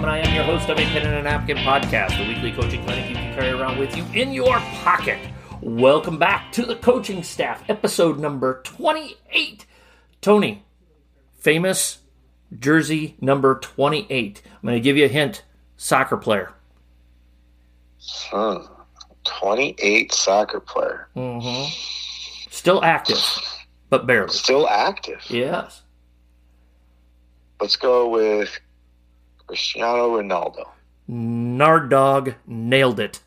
good evening. My name is Marty Plum, and I am your host of a Pen and a Napkin podcast, the weekly coaching clinic you can carry around with you in your pocket. Welcome back to the coaching staff, episode number 28. Tony, famous jersey number 28. I'm going to give you a hint soccer player. Hmm. 28 soccer player. Mm-hmm. Still active, but barely. Still active. Yes. Let's go with Cristiano Ronaldo. Nardog nailed it.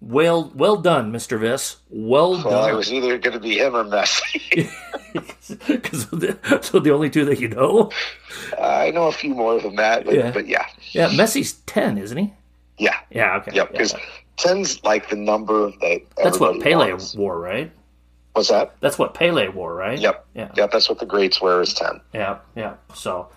Well, well done, Mr. Viss. Well, Well, done. it was either going to be him or Messi. Because the, so the only two that you know. I know a few more than that, but Yeah. yeah, but yeah, Yeah, Messi's ten, isn't he? yeah, Yeah. Okay. yeah. yeah. Because 10's like the number that That's what Pele wants. wore, right? What's that? That's what Pele wore, right? Yep. Yeah. Yep. That's what the greats wear is 10. Yeah. Yeah. So,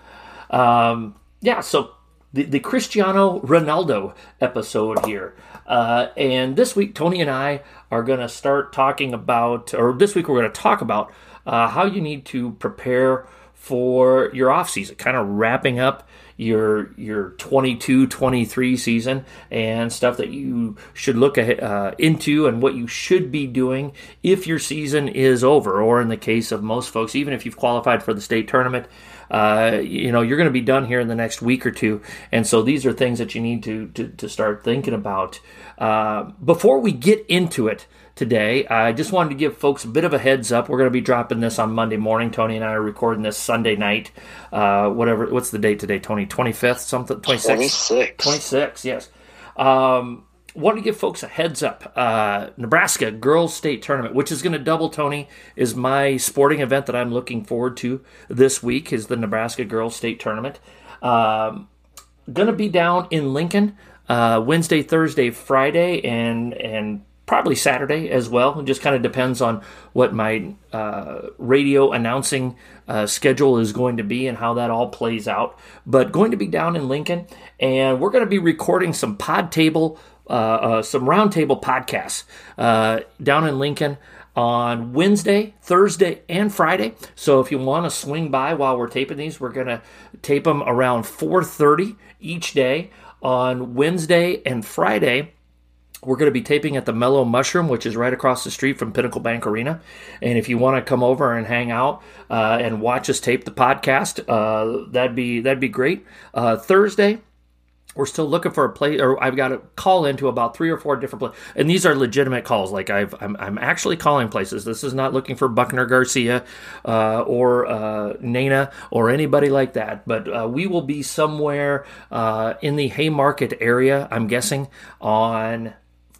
um, yeah. So the, the Cristiano Ronaldo episode here. Uh, and this week, Tony and I are going to start talking about, or this week, we're going to talk about uh, how you need to prepare for your off season, kind of wrapping up your your 22 23 season and stuff that you should look ahead, uh, into and what you should be doing if your season is over or in the case of most folks even if you've qualified for the state tournament uh, you know you're going to be done here in the next week or two and so these are things that you need to to, to start thinking about uh, before we get into it today. I just wanted to give folks a bit of a heads up. We're going to be dropping this on Monday morning. Tony and I are recording this Sunday night. Uh, whatever. What's the date today, Tony? Twenty fifth, something. Twenty sixth. 26. 26, yes. Um, wanted to give folks a heads up. Uh, Nebraska Girls State Tournament, which is going to double Tony, is my sporting event that I'm looking forward to this week. Is the Nebraska Girls State Tournament. Um, going to be down in Lincoln uh, Wednesday, Thursday, Friday, and and probably Saturday as well. It just kind of depends on what my uh, radio announcing uh, schedule is going to be and how that all plays out. But going to be down in Lincoln, and we're going to be recording some pod table, uh, uh, some roundtable podcasts uh, down in Lincoln on Wednesday, Thursday, and Friday. So if you want to swing by while we're taping these, we're gonna tape them around 4:30 each day on Wednesday and Friday. We're going to be taping at the Mellow Mushroom, which is right across the street from Pinnacle Bank Arena. And if you want to come over and hang out uh, and watch us tape the podcast, uh, that'd be that'd be great. Uh, Thursday, we're still looking for a place, or I've got to call into about three or four different places, and these are legitimate calls. Like I've, I'm, I'm actually calling places. This is not looking for Buckner Garcia uh, or uh, Nana or anybody like that. But uh, we will be somewhere uh, in the Haymarket area. I'm guessing on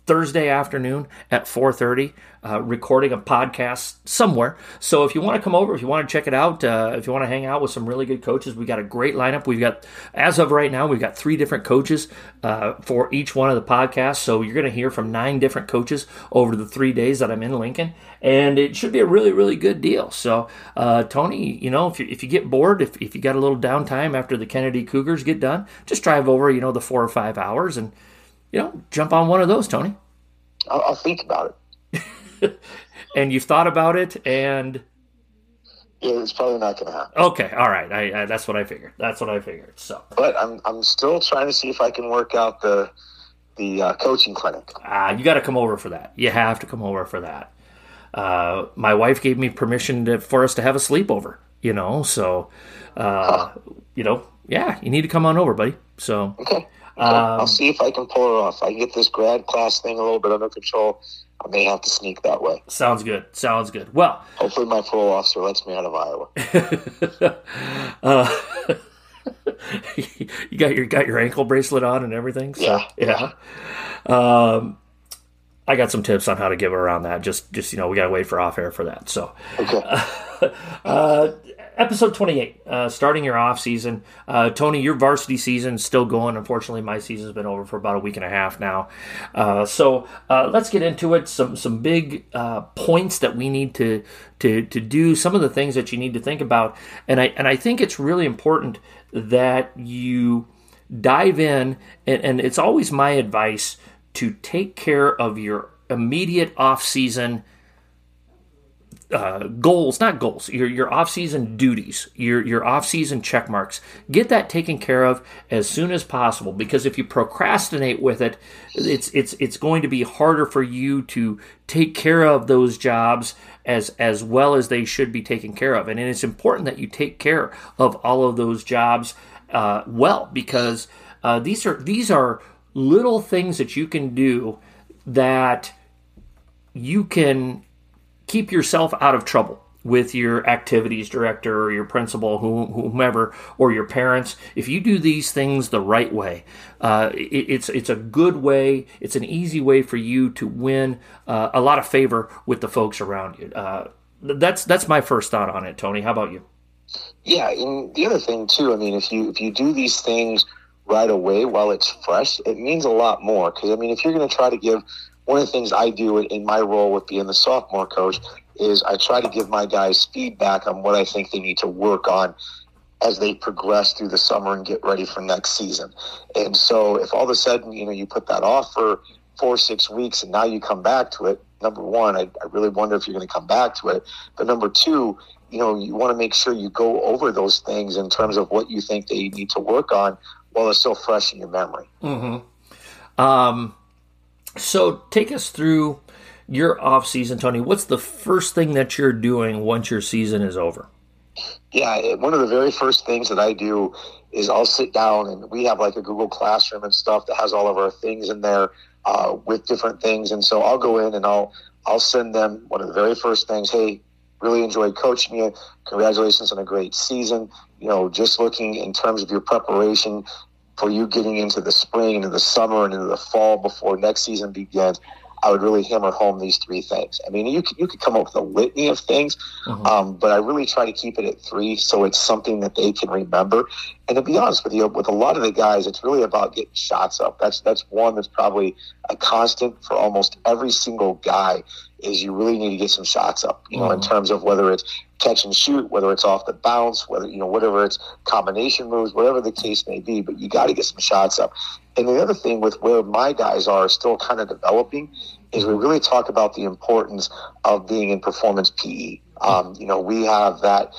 Thursday afternoon at 4:30, uh, recording a podcast somewhere. So if you want to come over, if you want to check it out, uh, if you want to hang out with some really good coaches, we got a great lineup. We've got, as of right now, we've got three different coaches uh, for each one of the podcasts. So you're going to hear from nine different coaches over the three days that I'm in Lincoln, and it should be a really, really good deal. So uh, Tony, you know, if you if you get bored, if if you got a little downtime after the Kennedy Cougars get done, just drive over, you know, the four or five hours and you know, jump on one of those, Tony. I'll, I'll think about it. And you've thought about it, and Yeah, it's probably not going to happen. okay, all right, I, I, that's what I figured. That's what I figured. So, But I'm, I'm still trying to see if I can work out the the uh, coaching clinic. uh, you got to come over for that. You have to come over for that. Uh, my wife gave me permission to, for us to have a sleepover. You know, so uh, you know, yeah, you need to come on over, buddy. So, Okay. Um, I'll see if I can pull it off. I get this grad class thing a little bit under control. I may have to sneak that way. sounds good. Sounds good. Well, Hopefully, my parole officer lets me out of Iowa. uh, you got your got your ankle bracelet on and everything. So, Yeah. yeah. Um, I got some tips on how to give it around that. Just just you know, we gotta wait for off air for that. So, Okay. uh, episode twenty eight, uh, starting your off season. Uh, Tony, your varsity season is still going. Unfortunately, my season's been over for about a week and a half now. Uh, so uh, let's get into it. Some some big uh, points that we need to to to do. Some of the things that you need to think about, and I and I think it's really important that you dive in. And, and it's always my advice to take care of your immediate off season uh, goals, not goals, your your off season duties, your your off season check marks. Get that taken care of as soon as possible because if you procrastinate with it, it's it's it's going to be harder for you to take care of those jobs as as well as they should be taken care of. And it's important that you take care of all of those jobs uh, well because uh, these are these are little things that you can do that you can keep yourself out of trouble with your activities director or your principal, whomever, or your parents. If you do these things the right way, uh, it, it's it's a good way. It's an easy way for you to win uh, a lot of favor with the folks around you. Uh, that's that's my first thought on it, Tony. How about you? Yeah, and the other thing too. I mean, if you if you do these things right away while it's fresh, it means a lot more. Because I mean, if you're going to try to give one of the things I do in my role with being the sophomore coach is I try to give my guys feedback on what I think they need to work on as they progress through the summer and get ready for next season. And so if all of a sudden, you know, you put that off for four, six weeks and now you come back to it, number one, I, I really wonder if you're going to come back to it. But number two, you know, you want to make sure you go over those things in terms of what you think they need to work on while it's still fresh in your memory. Mm-hmm. Um, so take us through your off season, Tony. What's the first thing that you're doing once your season is over? Yeah, one of the very first things that I do is I'll sit down and we have like a Google Classroom and stuff that has all of our things in there uh, with different things. And so I'll go in and I'll I'll send them one of the very first things. Hey, really enjoyed coaching you. Congratulations on a great season. You know, just looking in terms of your preparation, for you getting into the spring, into the summer, and into the fall before next season begins, I would really hammer home these three things. I mean, you could, you could come up with a litany of things, mm-hmm. um, but I really try to keep it at three so it's something that they can remember. And to be honest with you, with a lot of the guys, it's really about getting shots up. That's that's one that's probably a constant for almost every single guy. Is you really need to get some shots up. You know, mm-hmm. in terms of whether it's catch and shoot, whether it's off the bounce, whether you know whatever it's combination moves, whatever the case may be. But you got to get some shots up. And the other thing with where my guys are still kind of developing is we really talk about the importance of being in performance PE. Um, you know, we have that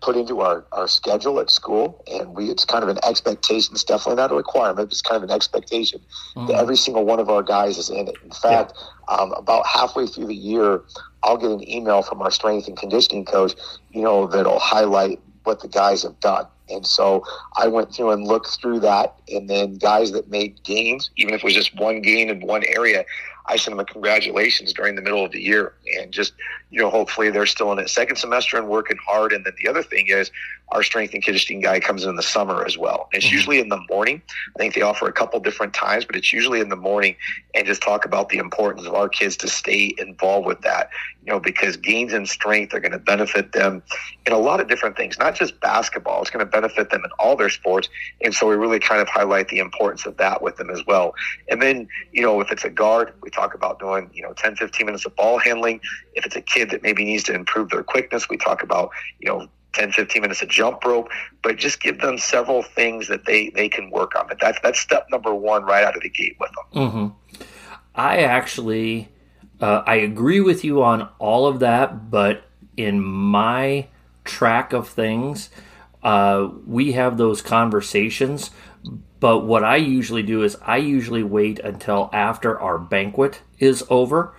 put into our, our schedule at school and we it's kind of an expectation it's definitely not a requirement it's kind of an expectation mm-hmm. that every single one of our guys is in it in fact yeah. um, about halfway through the year i'll get an email from our strength and conditioning coach you know that'll highlight what the guys have done and so I went through and looked through that. And then guys that made gains, even if it was just one gain in one area, I sent them a congratulations during the middle of the year. And just, you know, hopefully they're still in it second semester and working hard. And then the other thing is our strength and conditioning guy comes in the summer as well. It's mm-hmm. usually in the morning. I think they offer a couple different times, but it's usually in the morning and just talk about the importance of our kids to stay involved with that, you know, because gains in strength are going to benefit them in a lot of different things, not just basketball. It's going to benefit them in all their sports. And so we really kind of highlight the importance of that with them as well. And then, you know, if it's a guard, we talk about doing, you know, 10, 15 minutes of ball handling. If it's a kid that maybe needs to improve their quickness, we talk about, you know, 10, 15 minutes of jump rope, but just give them several things that they, they can work on. But that's, that's step number one right out of the gate with them. Mm-hmm. I actually, uh, I agree with you on all of that, but in my track of things, uh, we have those conversations. But what I usually do is I usually wait until after our banquet is over.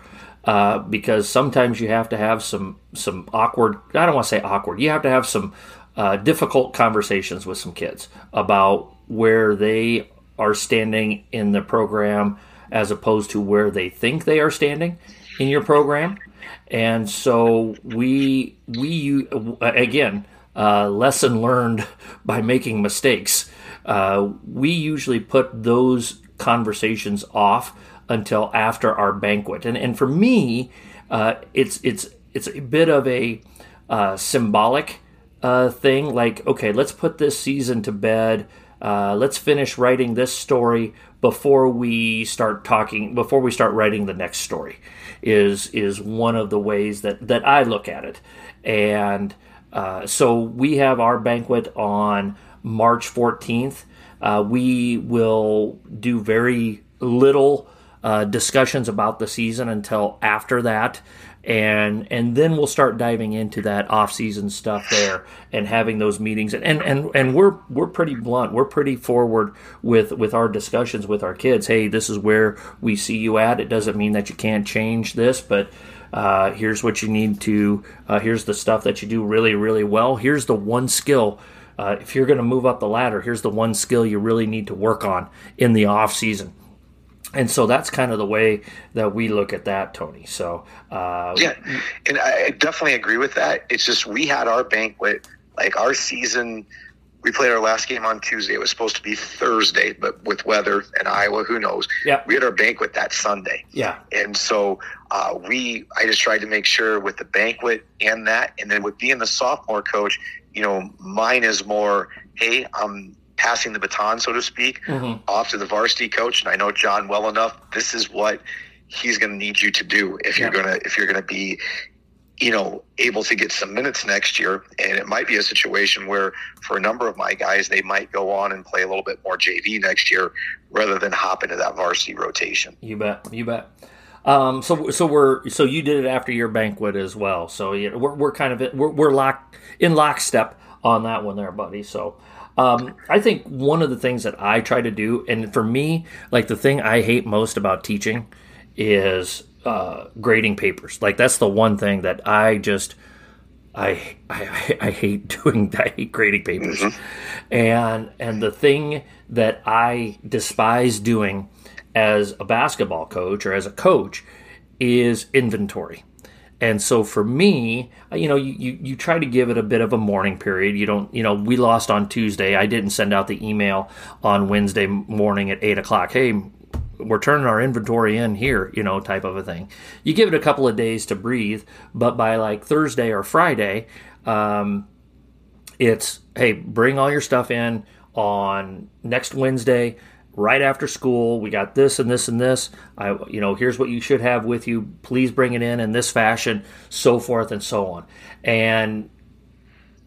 Uh, because sometimes you have to have some some awkward. I don't want to say awkward. You have to have some uh, difficult conversations with some kids about where they are standing in the program as opposed to where they think they are standing in your program. And so we we again uh, lesson learned by making mistakes. Uh, we usually put those conversations off until after our banquet, and and for me, uh, it's it's it's a bit of a uh, symbolic uh, thing. Like, okay, let's put this season to bed. Uh, let's finish writing this story before we start talking. Before we start writing the next story, is is one of the ways that that I look at it, and uh, so we have our banquet on March 14th. Uh, we will do very little uh, discussions about the season until after that. And and then we'll start diving into that off-season stuff there and having those meetings. And and and we're we're pretty blunt. We're pretty forward with with our discussions with our kids. Hey this is where we see you at. It doesn't mean that you can't change this but uh, here's what you need to uh, here's the stuff that you do really really well. Here's the one skill uh, if you're going to move up the ladder here's the one skill you really need to work on in the off season and so that's kind of the way that we look at that, Tony. So uh, yeah, and I definitely agree with that. It's just we had our banquet, like our season. We played our last game on Tuesday. It was supposed to be Thursday, but with weather and Iowa, who knows? Yeah, we had our banquet that Sunday. Yeah, and so uh, we, I just tried to make sure with the banquet and that, and then with being the sophomore coach, you know, mine is more, hey, I'm passing the baton, so to speak, mm-hmm. off to the varsity coach. And I know John well enough. This is what he's going to need you to do if you're going to if you're going to be you know able to get some minutes next year and it might be a situation where for a number of my guys they might go on and play a little bit more JV next year rather than hop into that varsity rotation you bet you bet um, so so we're so you did it after your banquet as well so yeah, we're, we're kind of we're, we're locked in lockstep on that one there buddy so um, I think one of the things that I try to do, and for me, like the thing I hate most about teaching is uh, grading papers. Like that's the one thing that I just I I, I hate doing. I hate grading papers, mm-hmm. and and the thing that I despise doing as a basketball coach or as a coach is inventory. And so for me, you know, you, you, you, try to give it a bit of a mourning period. You don't, you know, we lost on Tuesday. I didn't send out the email on Wednesday morning at eight o'clock. Hey, we're turning our inventory in here, you know, type of a thing. You give it a couple of days to breathe, but by like Thursday or Friday, um, it's hey, bring all your stuff in on next Wednesday right after school. We got this and this and this. I, you know, here's what you should have with you. Please bring it in in this fashion, so forth and so on. And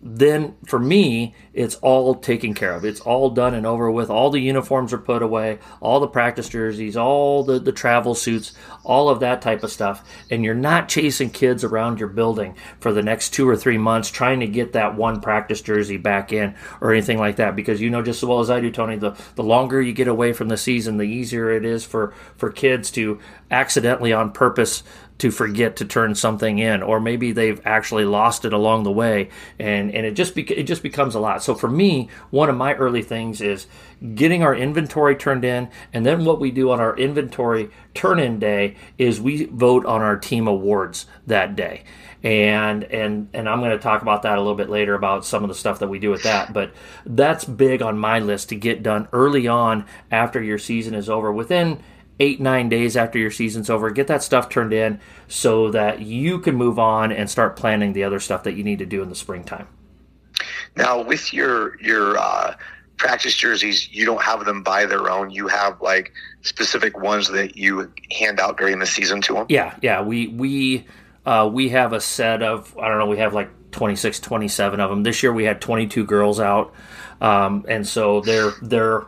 then for me, it's all taken care of. It's all done and over with. All the uniforms are put away, all the practice jerseys, all the, the travel suits, all of that type of stuff. And you're not chasing kids around your building for the next two or three months trying to get that one practice jersey back in or anything like that. Because you know just as well as I do, Tony, the, the longer you get away from the season, the easier it is for, for kids to accidentally on purpose to forget to turn something in, or maybe they've actually lost it along the way, and and it just it just becomes a lot. So for me, one of my early things is getting our inventory turned in, and then what we do on our inventory turn in day is we vote on our team awards that day and and and I'm going to talk about that a little bit later about some of the stuff that we do with that. But that's big on my list to get done early on after your season is over. Within eight, nine days after your season's over. Get that stuff turned in so that you can move on and start planning the other stuff that you need to do in the springtime. Now, with your your uh, practice jerseys, you don't have them by their own. You have like specific ones that you hand out during the season to them. Yeah, yeah. We we uh, we have a set of I don't know. We have like 26, 27 of them. This year we had 22 girls out, um, and so they're they're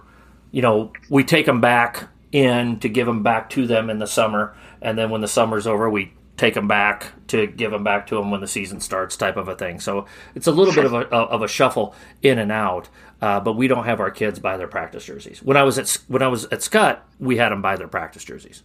you know we take them back in to give them back to them in the summer, and then when the summer's over, we take them back to give them back to them when the season starts, type of a thing. So it's a little bit of a of a shuffle in and out. Uh, but we don't have our kids buy their practice jerseys. When I was at when I was at Scott, we had them buy their practice jerseys.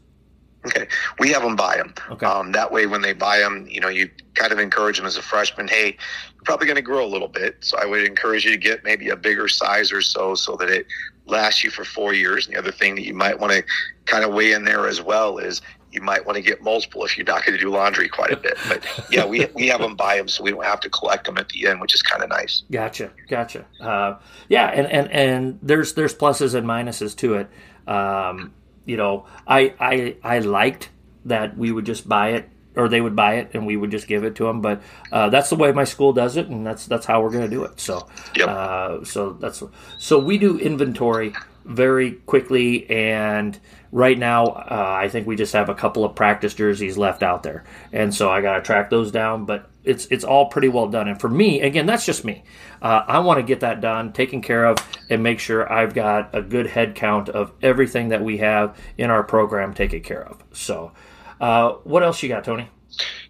Okay, we have them buy them. Okay. Um, that way, when they buy them, you know, you kind of encourage them as a freshman. Hey, you're probably going to grow a little bit, so I would encourage you to get maybe a bigger size or so, so that it last you for four years. And the other thing that you might want to kind of weigh in there as well is you might want to get multiple if you're not going to do laundry quite a bit. But yeah, we we have them buy them, so we don't have to collect them at the end, which is kind of nice. Gotcha, gotcha. Uh, yeah, and, and and there's there's pluses and minuses to it. Um, you know, I I I liked that we would just buy it or they would buy it and we would just give it to them. But uh, that's the way my school does it, and that's that's how we're going to do it. So, yep. uh, so that's so we do inventory very quickly, and right now uh, I think we just have a couple of practice jerseys left out there, and so I got to track those down. But it's it's all pretty well done. And for me, again, that's just me. Uh, I want to get that done, taken care of, and make sure I've got a good head count of everything that we have in our program taken care of. So, uh, what else you got, Tony?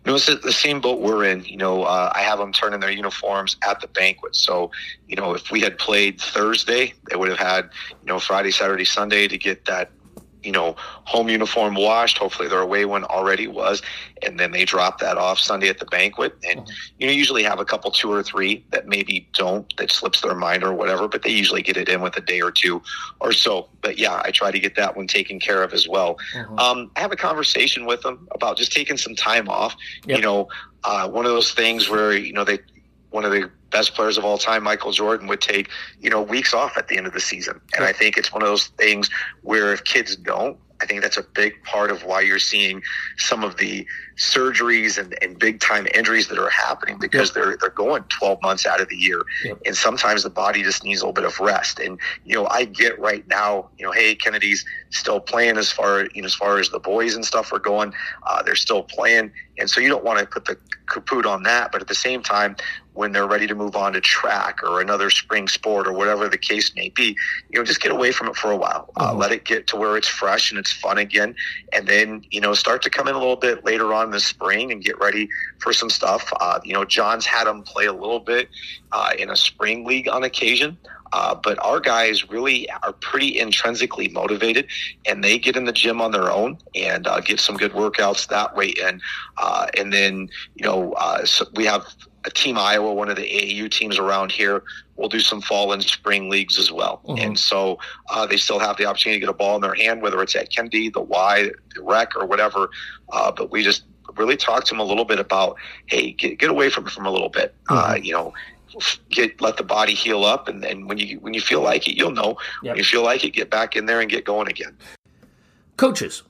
You know, it's the same boat we're in. You know, uh, I have them turning their uniforms at the banquet. So, you know, if we had played Thursday, they would have had, you know, Friday, Saturday, Sunday to get that you know, home uniform washed. Hopefully their away one already was. And then they drop that off Sunday at the banquet. And, mm-hmm. you know, usually have a couple, two or three that maybe don't, that slips their mind or whatever, but they usually get it in with a day or two or so. But yeah, I try to get that one taken care of as well. Mm-hmm. Um, I have a conversation with them about just taking some time off. Yep. You know, uh, one of those things where, you know, they, one of the best players of all time, Michael Jordan, would take, you know, weeks off at the end of the season. And I think it's one of those things where if kids don't, I think that's a big part of why you're seeing some of the surgeries and, and big time injuries that are happening because they're they're going 12 months out of the year and sometimes the body just needs a little bit of rest and you know I get right now you know hey Kennedy's still playing as far you know as far as the boys and stuff are going uh, they're still playing and so you don't want to put the kaput on that but at the same time when they're ready to move on to track or another spring sport or whatever the case may be you know just get away from it for a while uh, mm-hmm. let it get to where it's fresh and it's fun again and then you know start to come in a little bit later on in the spring and get ready for some stuff. Uh, you know, John's had them play a little bit uh, in a spring league on occasion. Uh, but our guys really are pretty intrinsically motivated, and they get in the gym on their own and uh, get some good workouts that way. And uh, and then you know uh, so we have a team Iowa, one of the AAU teams around here. We'll do some fall and spring leagues as well, mm-hmm. and so uh, they still have the opportunity to get a ball in their hand, whether it's at Kennedy, the Y, the Rec, or whatever. Uh, but we just really talk to them a little bit about, hey, get, get away from it from a little bit. Mm-hmm. Uh, you know, get let the body heal up, and then when you when you feel like it, you'll know. Yep. When you feel like it, get back in there and get going again. Coaches,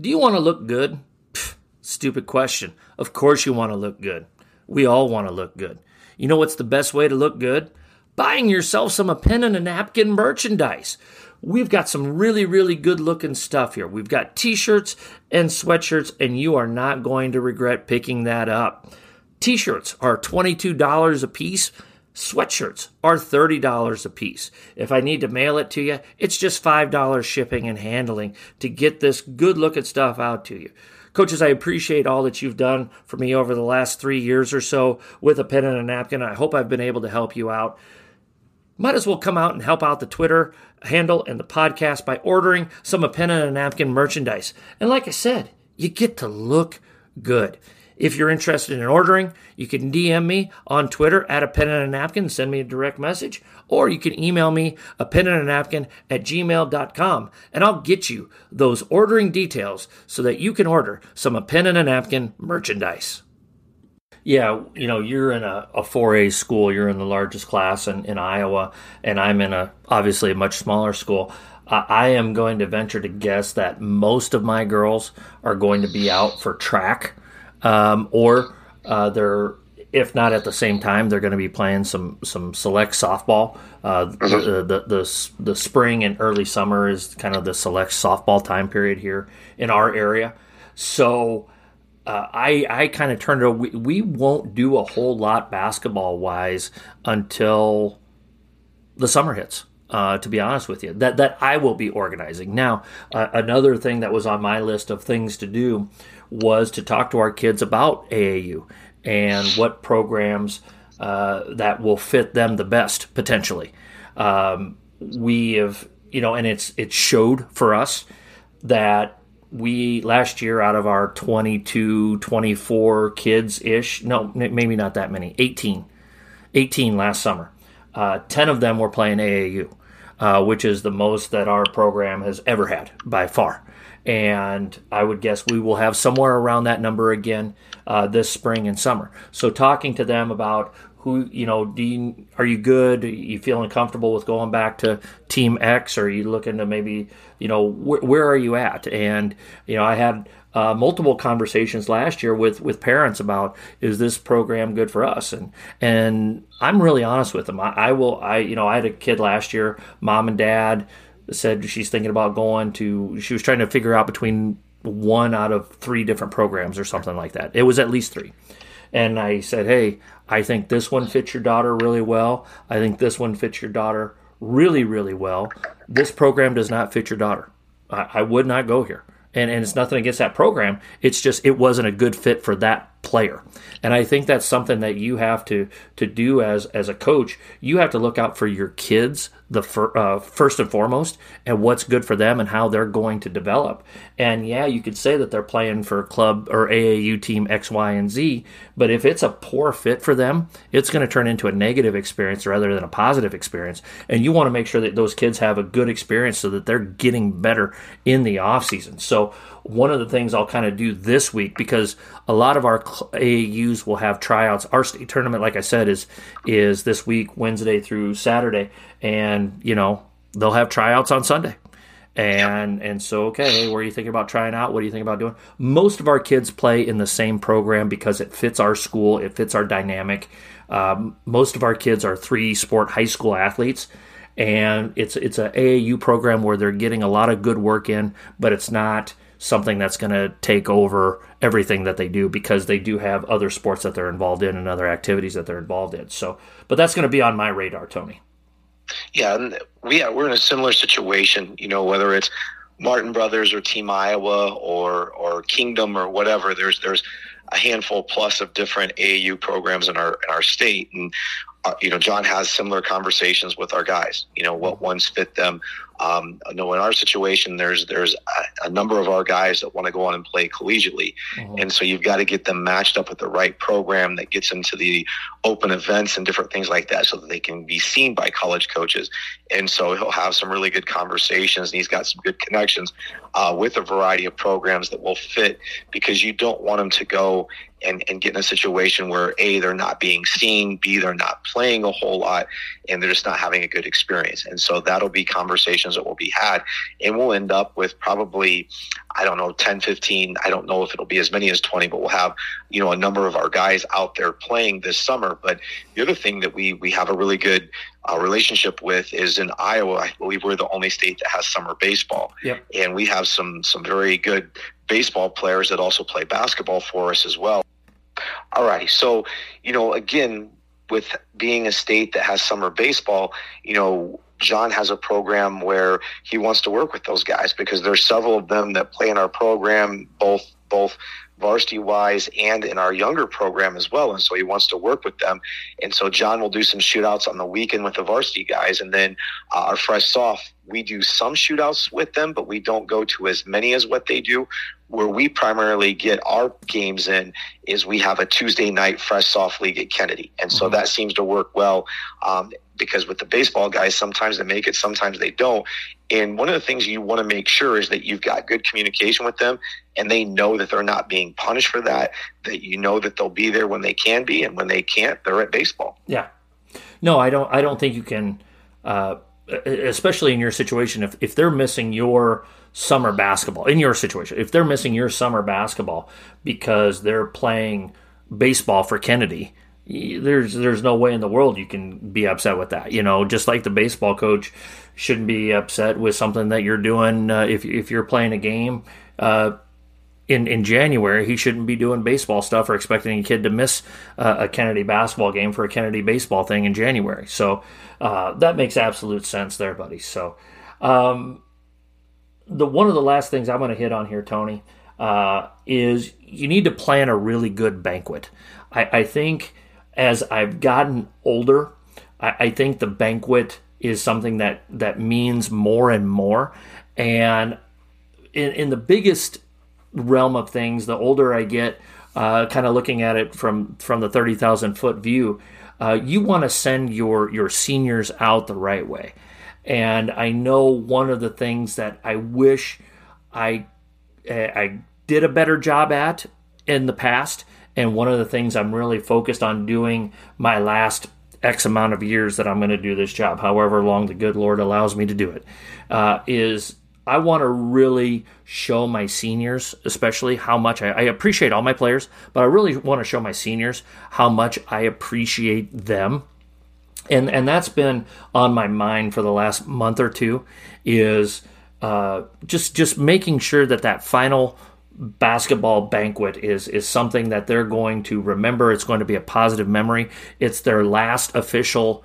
do you want to look good? Pfft, stupid question. Of course you want to look good. We all want to look good. You know what's the best way to look good? Buying yourself some a pen and a napkin merchandise we've got some really, really good looking stuff here. We've got t shirts and sweatshirts, and you are not going to regret picking that up. T shirts are $22 a piece. Sweatshirts are $30 a piece. If I need to mail it to you, it's just $5 shipping and handling to get this good looking stuff out to you. Coaches, I appreciate all that you've done for me over the last three years or so with a pen and a napkin. I hope I've been able to help you out might as well come out and help out the Twitter handle and the podcast by ordering some a pen and a napkin merchandise. And like I said, you get to look good. If you're interested in ordering, you can DM me on Twitter at a pen and a napkin send me a direct message, or you can email me a pen and a napkin at gmail.com and I'll get you those ordering details so that you can order some a pen and a napkin merchandise yeah, you know, you're in a, a 4A school, you're in the largest class in, in Iowa, and I'm in a obviously a much smaller school. Uh, I am going to venture to guess that most of my girls are going to be out for track, um, or uh, they're if not at the same time, they're going to be playing some some select softball. Uh, mm-hmm. the, the, the the spring and early summer is kind of the select softball time period here in our area. So uh, I I kind of turned it. We, we won't do a whole lot basketball wise until the summer hits. Uh, to be honest with you, that that I will be organizing. Now, uh, another thing that was on my list of things to do was to talk to our kids about AAU and what programs uh, that will fit them the best potentially. Um, we have, you know, and it's it showed for us that we last year out of our 22 24 kids ish no maybe not that many 18 18 last summer. Uh, 10 of them were playing aau uh, which is the most that our program has ever had by far. And i would guess we will have somewhere around that number again uh, this spring and summer. So talking to them about who you know do you, are you good? Are you feeling comfortable with going back to team x? Or are you looking to maybe you know wh- where are you at? And you know i had uh, multiple conversations last year with with parents about is this program good for us? And and i'm really honest with them. I, I will i you know i had a kid last year mom and dad said she's thinking about going to she was trying to figure out between one out of three different programs or something like that. It was at least three. And I said, hey, I think this one fits your daughter really well. I think this one fits your daughter really, really well. This program does not fit your daughter. I, I would not go here. And, and it's nothing against that program. It's just it wasn't a good fit for that player. And I think that's something that you have to to do as as a coach. You have to look out for your kids the fir, uh, first and foremost, and what's good for them and how they're going to develop. And yeah, you could say that they're playing for club or AAU team X, Y, and Z, but if it's a poor fit for them, it's going to turn into a negative experience rather than a positive experience. And you want to make sure that those kids have a good experience so that they're getting better in the off season. So one of the things I'll kind of do this week because a lot of our AAUs will have tryouts. Our state tournament, like I said, is is this week, Wednesday through Saturday, and you know they'll have tryouts on Sunday. And and so okay, hey, where are you thinking about trying out? What do you think about doing? Most of our kids play in the same program because it fits our school, it fits our dynamic. Um, most of our kids are three sport high school athletes, and it's it's a AAU program where they're getting a lot of good work in, but it's not something that's going to take over everything that they do because they do have other sports that they're involved in and other activities that they're involved in. So, but that's going to be on my radar, Tony. Yeah, we we're in a similar situation. You know, whether it's Martin Brothers or Team Iowa or or Kingdom or whatever. There's there's a handful plus of different AAU programs in our in our state, and uh, you know, John has similar conversations with our guys. You know, what ones fit them, um, I know in our situation, there's there's a, a, number of our guys that want to go on and play collegiately, mm-hmm. and so you've got to get them matched up with the right program that gets them to the open events and different things like that, so that they can be seen by college coaches. And so he'll have some really good conversations, and he's got some good connections uh, with a variety of programs that will fit because you don't want them to go and, and get in a situation where a they're not being seen b they're not playing a whole lot and they're just not having a good experience and so that'll be conversations that will be had and we'll end up with probably i don't know 10 15 i don't know if it'll be as many as 20 but we'll have you know a number of our guys out there playing this summer but the other thing that we we have a really good uh, relationship with is in Iowa. I believe we're the only state that has summer baseball, yep. and we have some some very good baseball players that also play basketball for us as well. All righty. So, you know, again, with being a state that has summer baseball, you know, John has a program where he wants to work with those guys because there's several of them that play in our program, both both varsity wise and in our younger program as well. And so he wants to work with them. And so John will do some shootouts on the weekend with the varsity guys. And then uh, our fresh soft, we do some shootouts with them, but we don't go to as many as what they do. Where we primarily get our games in is we have a Tuesday night fresh soft league at Kennedy. And so mm-hmm. that seems to work well. Um, because with the baseball guys, sometimes they make it, sometimes they don't. And one of the things you want to make sure is that you've got good communication with them and they know that they're not being punished for that, that you know that they'll be there when they can be and when they can't, they're at baseball. Yeah. No, I don't I don't think you can uh, especially in your situation if, if they're missing your summer basketball in your situation, if they're missing your summer basketball because they're playing baseball for Kennedy, there's there's no way in the world you can be upset with that. You know, just like the baseball coach shouldn't be upset with something that you're doing uh, if if you're playing a game. Uh, in, in January, he shouldn't be doing baseball stuff or expecting a kid to miss uh, a Kennedy basketball game for a Kennedy baseball thing in January. So uh, that makes absolute sense there, buddy. So um, the one of the last things I'm going to hit on here, Tony, uh, is you need to plan a really good banquet. I, I think as I've gotten older, I, I think the banquet is something that that means more and more. And in, in the biggest realm of things, the older I get, uh, kind of looking at it from from the thirty thousand foot view, uh, you want to send your your seniors out the right way. And I know one of the things that I wish I I did a better job at in the past and one of the things I'm really focused on doing my last X amount of years that I'm going to do this job, however long the good Lord allows me to do it, uh, is I want to really show my seniors, especially how much I, I, appreciate all my players, but I really want to show my seniors how much I appreciate them. And and that's been on my mind for the last month or two, is uh, just just making sure that that final basketball banquet is is something that they're going to remember. It's going to be a positive memory. It's their last official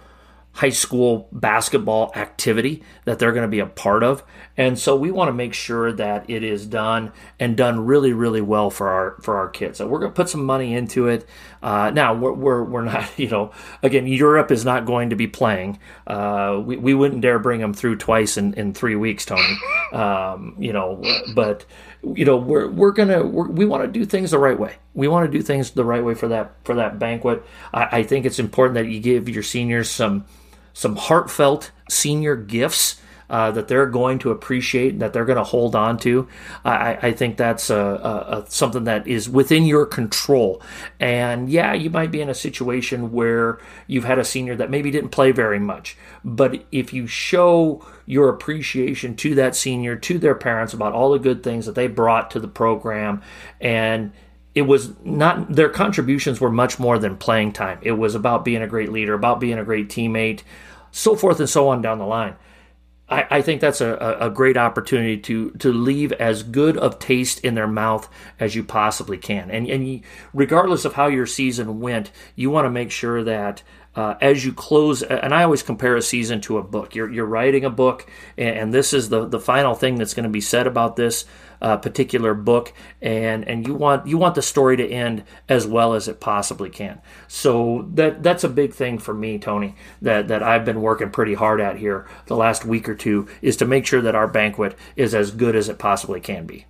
high school basketball activity that they're going to be a part of. And so we want to make sure that it is done and done really, really well for our for our kids. So we're going to put some money into it. Uh, now we're, we're, we're not you know again Europe is not going to be playing. Uh, we we wouldn't dare bring them through twice in, in three weeks, Tony. Um, you know, but you know we're we're gonna we're, we want to do things the right way. We want to do things the right way for that for that banquet. I, I think it's important that you give your seniors some some heartfelt senior gifts uh, that they're going to appreciate, that they're going to hold on to. I, I think that's a, a, a, something that is within your control. And yeah, you might be in a situation where you've had a senior that maybe didn't play very much, but if you show your appreciation to that senior, to their parents about all the good things that they brought to the program, and it was not their contributions were much more than playing time. It was about being a great leader, about being a great teammate, so forth and so on down the line. I, I think that's a, a great opportunity to to leave as good of taste in their mouth as you possibly can. And and regardless of how your season went, you want to make sure that uh, as you close, and I always compare a season to a book. You're, you're writing a book, and, and this is the, the final thing that's going to be said about this uh, particular book, and and you want you want the story to end as well as it possibly can. So that that's a big thing for me, Tony. That that I've been working pretty hard at here the last week or two is to make sure that our banquet is as good as it possibly can be.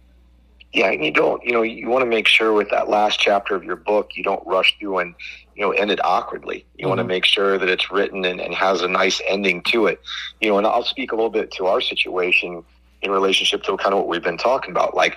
Yeah, and you don't, you know, you want to make sure with that last chapter of your book, you don't rush through and, you know, end it awkwardly. You mm-hmm. want to make sure that it's written and, and has a nice ending to it. You know, and I'll speak a little bit to our situation in relationship to kind of what we've been talking about. Like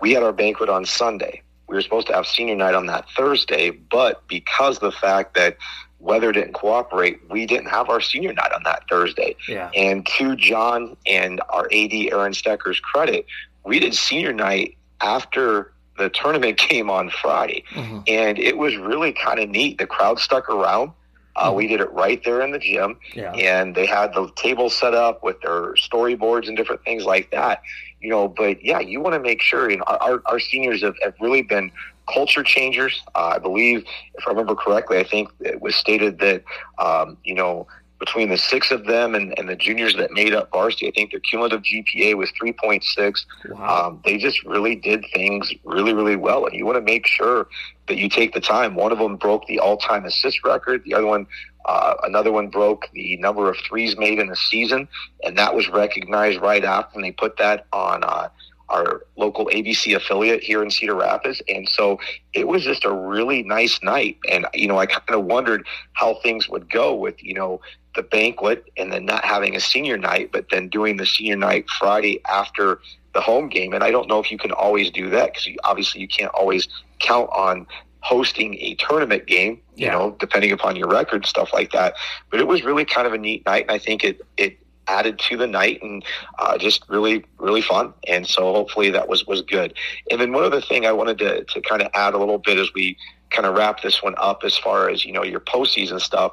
we had our banquet on Sunday. We were supposed to have senior night on that Thursday, but because the fact that weather didn't cooperate, we didn't have our senior night on that Thursday. Yeah. And to John and our AD Aaron Stecker's credit, we did senior night after the tournament came on Friday, mm-hmm. and it was really kind of neat. The crowd stuck around. Uh, we did it right there in the gym, yeah. and they had the table set up with their storyboards and different things like that. You know, but yeah, you want to make sure. You know, our, our seniors have, have really been culture changers. Uh, I believe, if I remember correctly, I think it was stated that um, you know between the six of them and, and the juniors that made up varsity, I think their cumulative GPA was 3.6. Wow. Um, they just really did things really, really well. And you want to make sure that you take the time. One of them broke the all time assist record. The other one, uh, another one broke the number of threes made in a season. And that was recognized right after. And they put that on, uh, our local ABC affiliate here in Cedar Rapids. And so it was just a really nice night. And, you know, I kind of wondered how things would go with, you know, the banquet and then not having a senior night, but then doing the senior night Friday after the home game. And I don't know if you can always do that because obviously you can't always count on hosting a tournament game, you yeah. know, depending upon your record, stuff like that. But it was really kind of a neat night. And I think it, it, added to the night and uh, just really really fun. And so hopefully that was was good. And then one other thing i wanted to, to kind of add a little bit as we kind of wrap this one up as far as you know your postseason stuff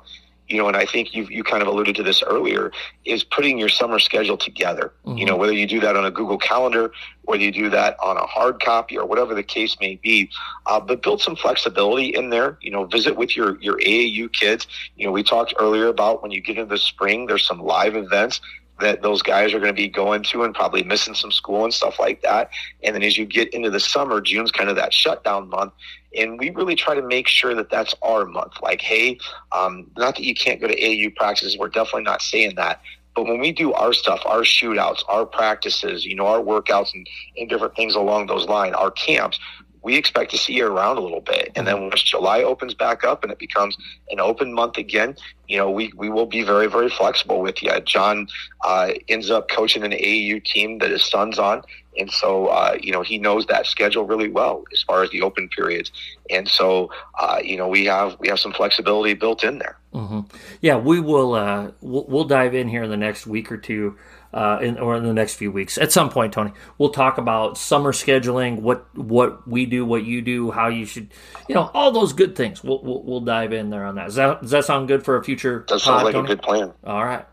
you know, and I think you you kind of alluded to this earlier, is putting your summer schedule together. Mm-hmm. You know, whether you do that on a Google Calendar, whether you do that on a hard copy, or whatever the case may be, uh, but build some flexibility in there. You know, visit with your your AAU kids. You know, we talked earlier about when you get into the spring, there's some live events that those guys are going to be going to and probably missing some school and stuff like that. And then as you get into the summer, June's kind of that shutdown month. And we really try to make sure that that's our month. Like, hey, um, not that you can't go to AAU practices. We're definitely not saying that. But when we do our stuff, our shootouts, our practices, you know, our workouts and, and different things along those lines, our camps, we expect to see you around a little bit. And then mm-hmm. once July opens back up and it becomes an open month again, you know, we, we will be very, very flexible with you. John uh, ends up coaching an AAU team that his son's on. And so, uh, you know, he knows that schedule really well as far as the open periods. And so, uh, you know, we have we have some flexibility built in there. Mm-hmm. Yeah, we will. Uh, we'll, we'll dive in here in the next week or two uh, in, or in the next few weeks. At some point, Tony, we'll talk about summer scheduling, what what we do, what you do, how you should, you know, all those good things. We'll we'll, we'll dive in there on that. Does that does that sound good for a future? That sounds like Tony? a good plan. All right.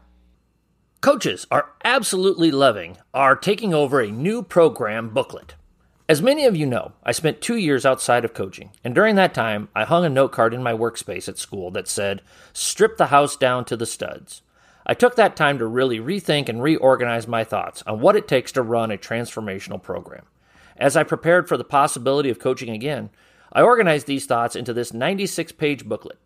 Coaches are absolutely loving our taking over a new program booklet. As many of you know, I spent two years outside of coaching, and during that time, I hung a note card in my workspace at school that said, Strip the house down to the studs. I took that time to really rethink and reorganize my thoughts on what it takes to run a transformational program. As I prepared for the possibility of coaching again, I organized these thoughts into this 96 page booklet.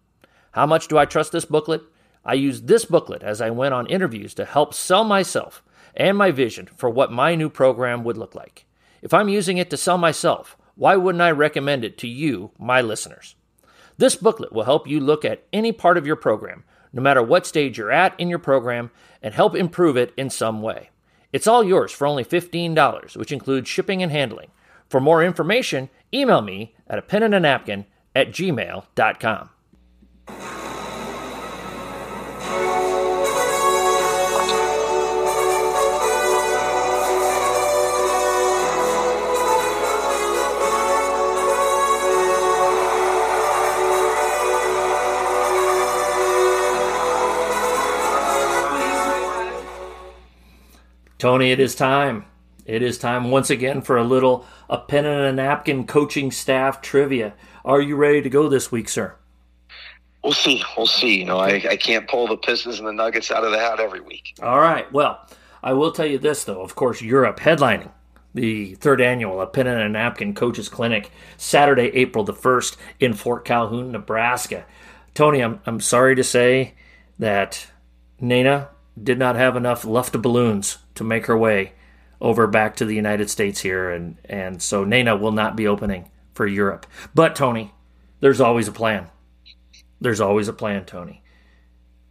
How much do I trust this booklet? I used this booklet as I went on interviews to help sell myself and my vision for what my new program would look like. If I'm using it to sell myself, why wouldn't I recommend it to you, my listeners? This booklet will help you look at any part of your program, no matter what stage you're at in your program, and help improve it in some way. It's all yours for only $15, which includes shipping and handling. For more information, email me at a pen and a napkin at gmail.com. Tony, it is time. It is time once again for a little a pen and a napkin coaching staff trivia. Are you ready to go this week, sir? We'll see. We'll see. You know, I, I can't pull the Pistons and the Nuggets out of the hat every week. All right. Well, I will tell you this, though. Of course, Europe headlining the third annual A Pen and a Napkin Coaches Clinic, Saturday, April the 1st in Fort Calhoun, Nebraska. Tony, I'm, I'm sorry to say that Nana did not have enough left balloons to make her way over back to the United States here, and and so Nana will not be opening for Europe. But Tony, there's always a plan. There's always a plan, Tony.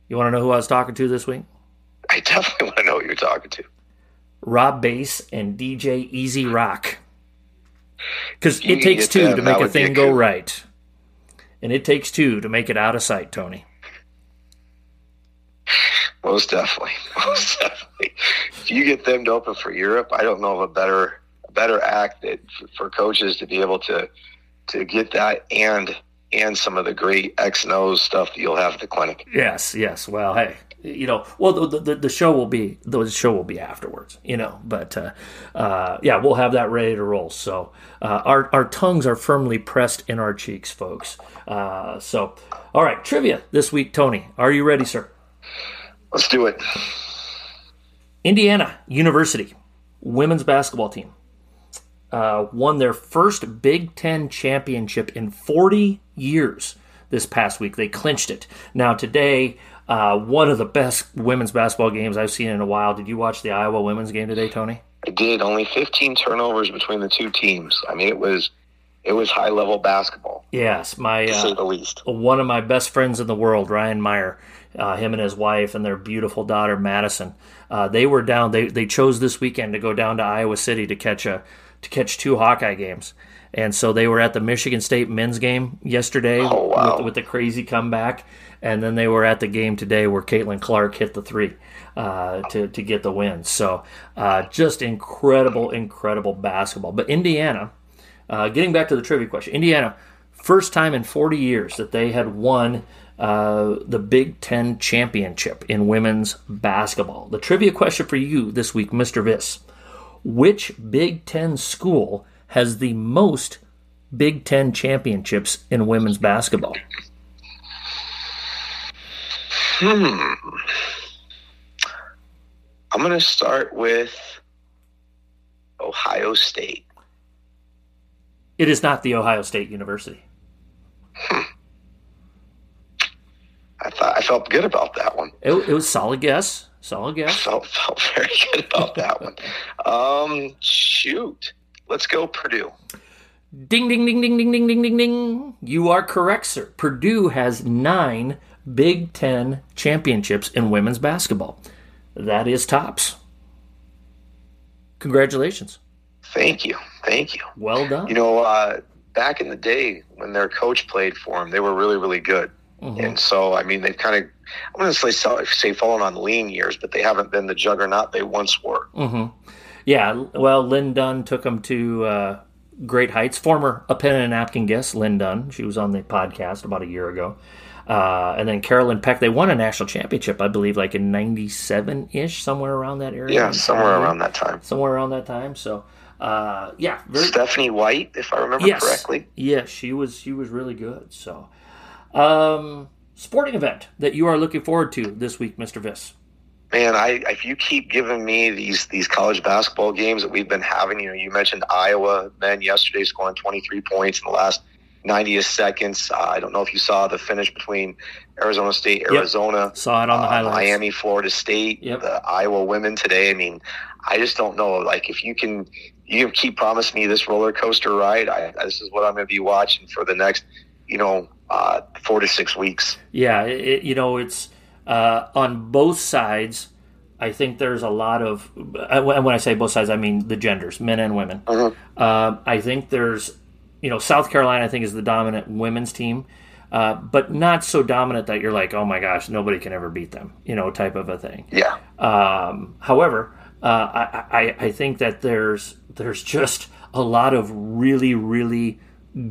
You want to know who I was talking to this week? I definitely want to know who you're talking to. Rob Base and DJ E-Z Rock. Because it takes two to make a thing go right. And it takes two to make it out of sight, Tony. Most definitely. Most definitely. If you get them to open for Europe, I don't know of a better better act that, for coaches to be able to to get that and and some of the great X and O stuff that you'll have at the clinic. Yes, yes. Well, hey, you know, well, the, the, the show will be the show will be afterwards, you know. But uh, uh, yeah, we'll have that ready to roll. So uh, our our tongues are firmly pressed in our cheeks, folks. Uh, so, all right, trivia this week, Tony. Are you ready, sir? Let's do it. Indiana University women's basketball team uh, won their first Big Ten championship in 40 years this past week. They clinched it. Now, today, uh, one of the best women's basketball games I've seen in a while. Did you watch the Iowa women's game today, Tony? I did. Only 15 turnovers between the two teams. I mean, it was it was high level basketball. Yes, my to say uh, the least. One of my best friends in the world, Ryan Meyer, uh, him and his wife and their beautiful daughter Madison. Uh, they were down. They they chose this weekend to go down to Iowa City to catch a to catch two Hawkeye games. And so they were at the Michigan State men's game yesterday oh, wow. with, with, the crazy comeback, and then they were at the game today where Caitlin Clark hit the three uh, to to get the win. So uh, just incredible, incredible basketball. But Indiana, uh, getting back to the trivia question, Indiana, first time in 40 years that they had won uh, the Big Ten championship in women's basketball. The trivia question for you this week, Mr. Viss: Which Big Ten school has the most Big Ten championships in women's basketball? Hmm. I'm going to start with Ohio State. It is not the Ohio State University. Hmm. I thought I felt good about that one. It, it was solid guess. Solid guess. Felt felt very good about that one. Um, shoot, let's go Purdue. Ding ding ding ding ding ding ding ding ding. You are correct, sir. Purdue has nine Big Ten championships in women's basketball. That is tops. Congratulations. Thank you. Thank you. Well done. You know, uh, back in the day when their coach played for them, they were really, really good. Mm-hmm. And so, I mean, they've kind of, I want to say, say fallen on lean years, but they haven't been the juggernaut they once were. Mm-hmm. Yeah. Well, Lin Dunn took them to uh, great heights. Former A Pen and a Napkin guest, Lin Dunn. She was on the podcast about a year ago. Uh, and then Carolyn Peck, they won a national championship, I believe, like in '97 ish, somewhere around that area. Yeah, somewhere around that time. Somewhere around that time. So, uh, yeah, very, Stephanie White, if I remember yes, correctly. yes, she was she was really good. So, um, sporting event that you are looking forward to this week, Mister Viss. Man, I if you keep giving me these these college basketball games that we've been having, you know, you mentioned Iowa men yesterday scoring 23 points in the last 90 seconds. Uh, I don't know if you saw the finish between Arizona State, Arizona, yep. saw it on the uh, highlights. Miami, Florida State, yep. the Iowa women today. I mean, I just don't know. Like if you can, you can keep promising me this roller coaster ride. I, this is what I'm going to be watching for the next, you know, uh, four to six weeks. Yeah, it, you know, it's uh, on both sides. I think there's a lot of, and when I say both sides, I mean the genders, men and women. Mhm. Uh, I think there's, you know, South Carolina. I think is the dominant women's team, uh, but not so dominant that you're like, oh my gosh, nobody can ever beat them, you know, type of a thing. Yeah. Um, however, uh, I, I, I think that there's there's just a lot of really really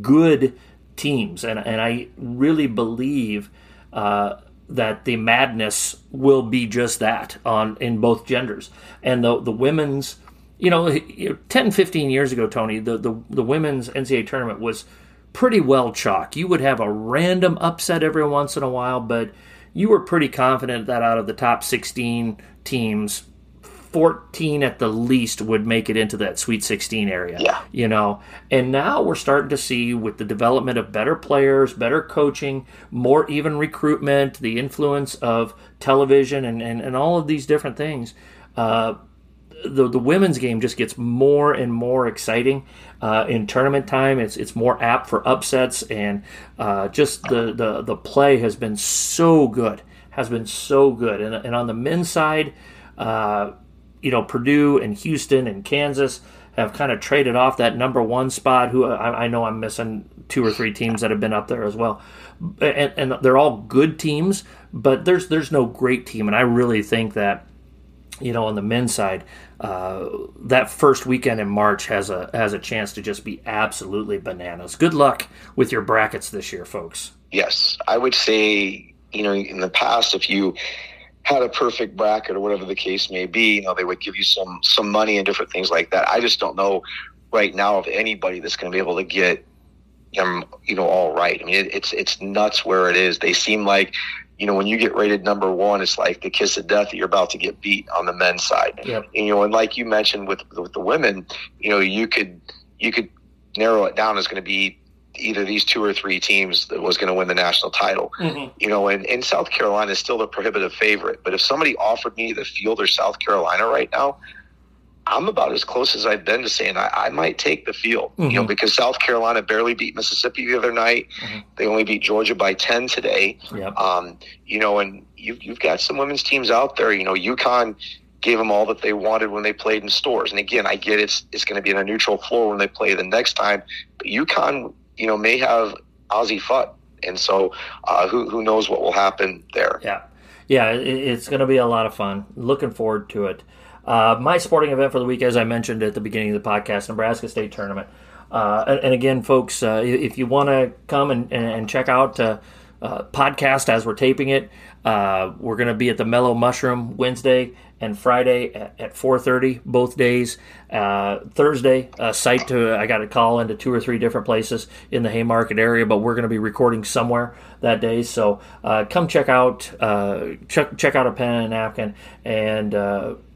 good teams, and and I really believe uh, that the madness will be just that on in both genders, and the the women's. You know, 10, 15 years ago, Tony, the, the, the women's NCAA tournament was pretty well chalk. You would have a random upset every once in a while, but you were pretty confident that out of the top 16 teams, 14 at the least would make it into that Sweet 16 area. Yeah. You know, and now we're starting to see with the development of better players, better coaching, more even recruitment, the influence of television, and, and, and all of these different things. Uh, the, the women's game just gets more and more exciting uh, in tournament time. It's it's more apt for upsets, and uh, just the, the the play has been so good, has been so good. And, and on the men's side, uh, you know, Purdue and Houston and Kansas have kind of traded off that number one spot. Who I, I know I'm missing two or three teams that have been up there as well, and, and they're all good teams, but there's there's no great team, and I really think that you know, on the men's side, uh, that first weekend in March has a has a chance to just be absolutely bananas. Good luck with your brackets this year, folks. Yes, I would say you know in the past if you had a perfect bracket or whatever the case may be, you know they would give you some some money and different things like that. I just don't know right now of anybody that's going to be able to get them you know all right. I mean it, it's it's nuts where it is. They seem like you know, when you get rated number one, it's like the kiss of death that you're about to get beat on the men's side. Yep. And, you know, and like you mentioned with with the women, you know, you could you could narrow it down as going to be either these two or three teams that was going to win the national title. Mm-hmm. You know, and, and South Carolina is still the prohibitive favorite. But if somebody offered me the field or South Carolina right now, I'm about as close as I've been to saying I, I might take the field, mm-hmm. you know, because South Carolina barely beat Mississippi the other night. Mm-hmm. They only beat Georgia by 10 today. Yep. Um, you know, and you've, you've got some women's teams out there, you know, UConn gave them all that they wanted when they played in Storrs. And again, I get it's, it's going to be in a neutral floor when they play the next time, but UConn, you know, may have Azzi Fudd. And so uh, who, who knows what will happen there. Yeah. Yeah. It, it's going to be a lot of fun. Looking forward to it. Uh, my sporting event for the week, as I mentioned at the beginning of the podcast, Nebraska State Tournament. Uh, and, again, folks, uh, if you want to come and, and, check out uh, podcast as we're taping it, uh, we're going to be at the Mellow Mushroom Wednesday and Friday at, at 4:30 both days. Uh, Thursday, site to I got a call into two or three different places in the Haymarket area, but we're going to be recording somewhere that day. So come check out check check out a pen and a napkin and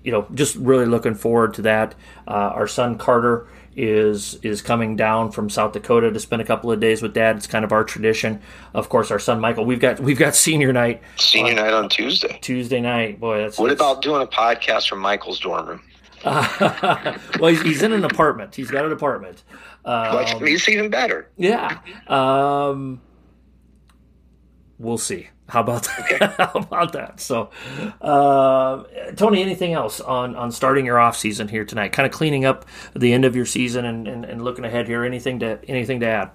you know, just really looking forward to that. Uh, our son Carter is is coming down from South Dakota to spend a couple of days with Dad. It's kind of our tradition. Of course, our son Michael. We've got we've got senior night. Senior on, night on Tuesday. Tuesday night, boy. That's what about doing a podcast from Michael's dorm room? Uh, well, he's, he's, in an apartment. He's got an apartment. Um, it's even better. Yeah. Um, we'll see. How about that? Okay. How about that? So, uh, Tony, anything else on, on starting your off season here tonight? Kind of cleaning up the end of your season and, and, and looking ahead here. Anything to anything to add?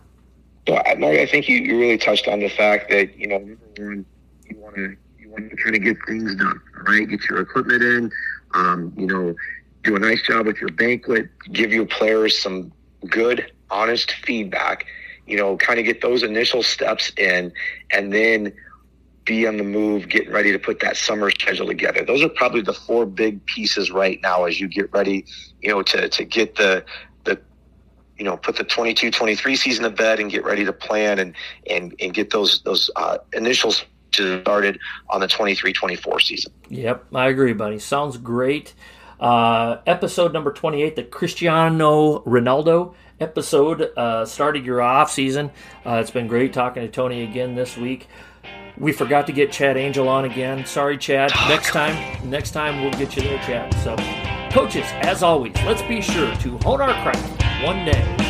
Well, I think you, you really touched on the fact that you know you want to you want to try to get things done, right? Get your equipment in, um, you know, do a nice job with your banquet, give your players some good, honest feedback. You know, kind of get those initial steps in, and then be on the move, getting ready to put that summer schedule together. Those are probably the four big pieces right now as you get ready, you know, to, to get the the, you know put the 22 23 season to bed and get ready to plan and and and get those those uh, initials started on the 23 24 season. Yep i agree buddy. Sounds great. Uh, episode number 28 the cristiano ronaldo episode uh, started your off season. Uh, it's been great talking to tony again this week we forgot to get chad angel on again. Sorry chad. Next time next time we'll get you there chad. So coaches as always let's be sure to hone our craft one day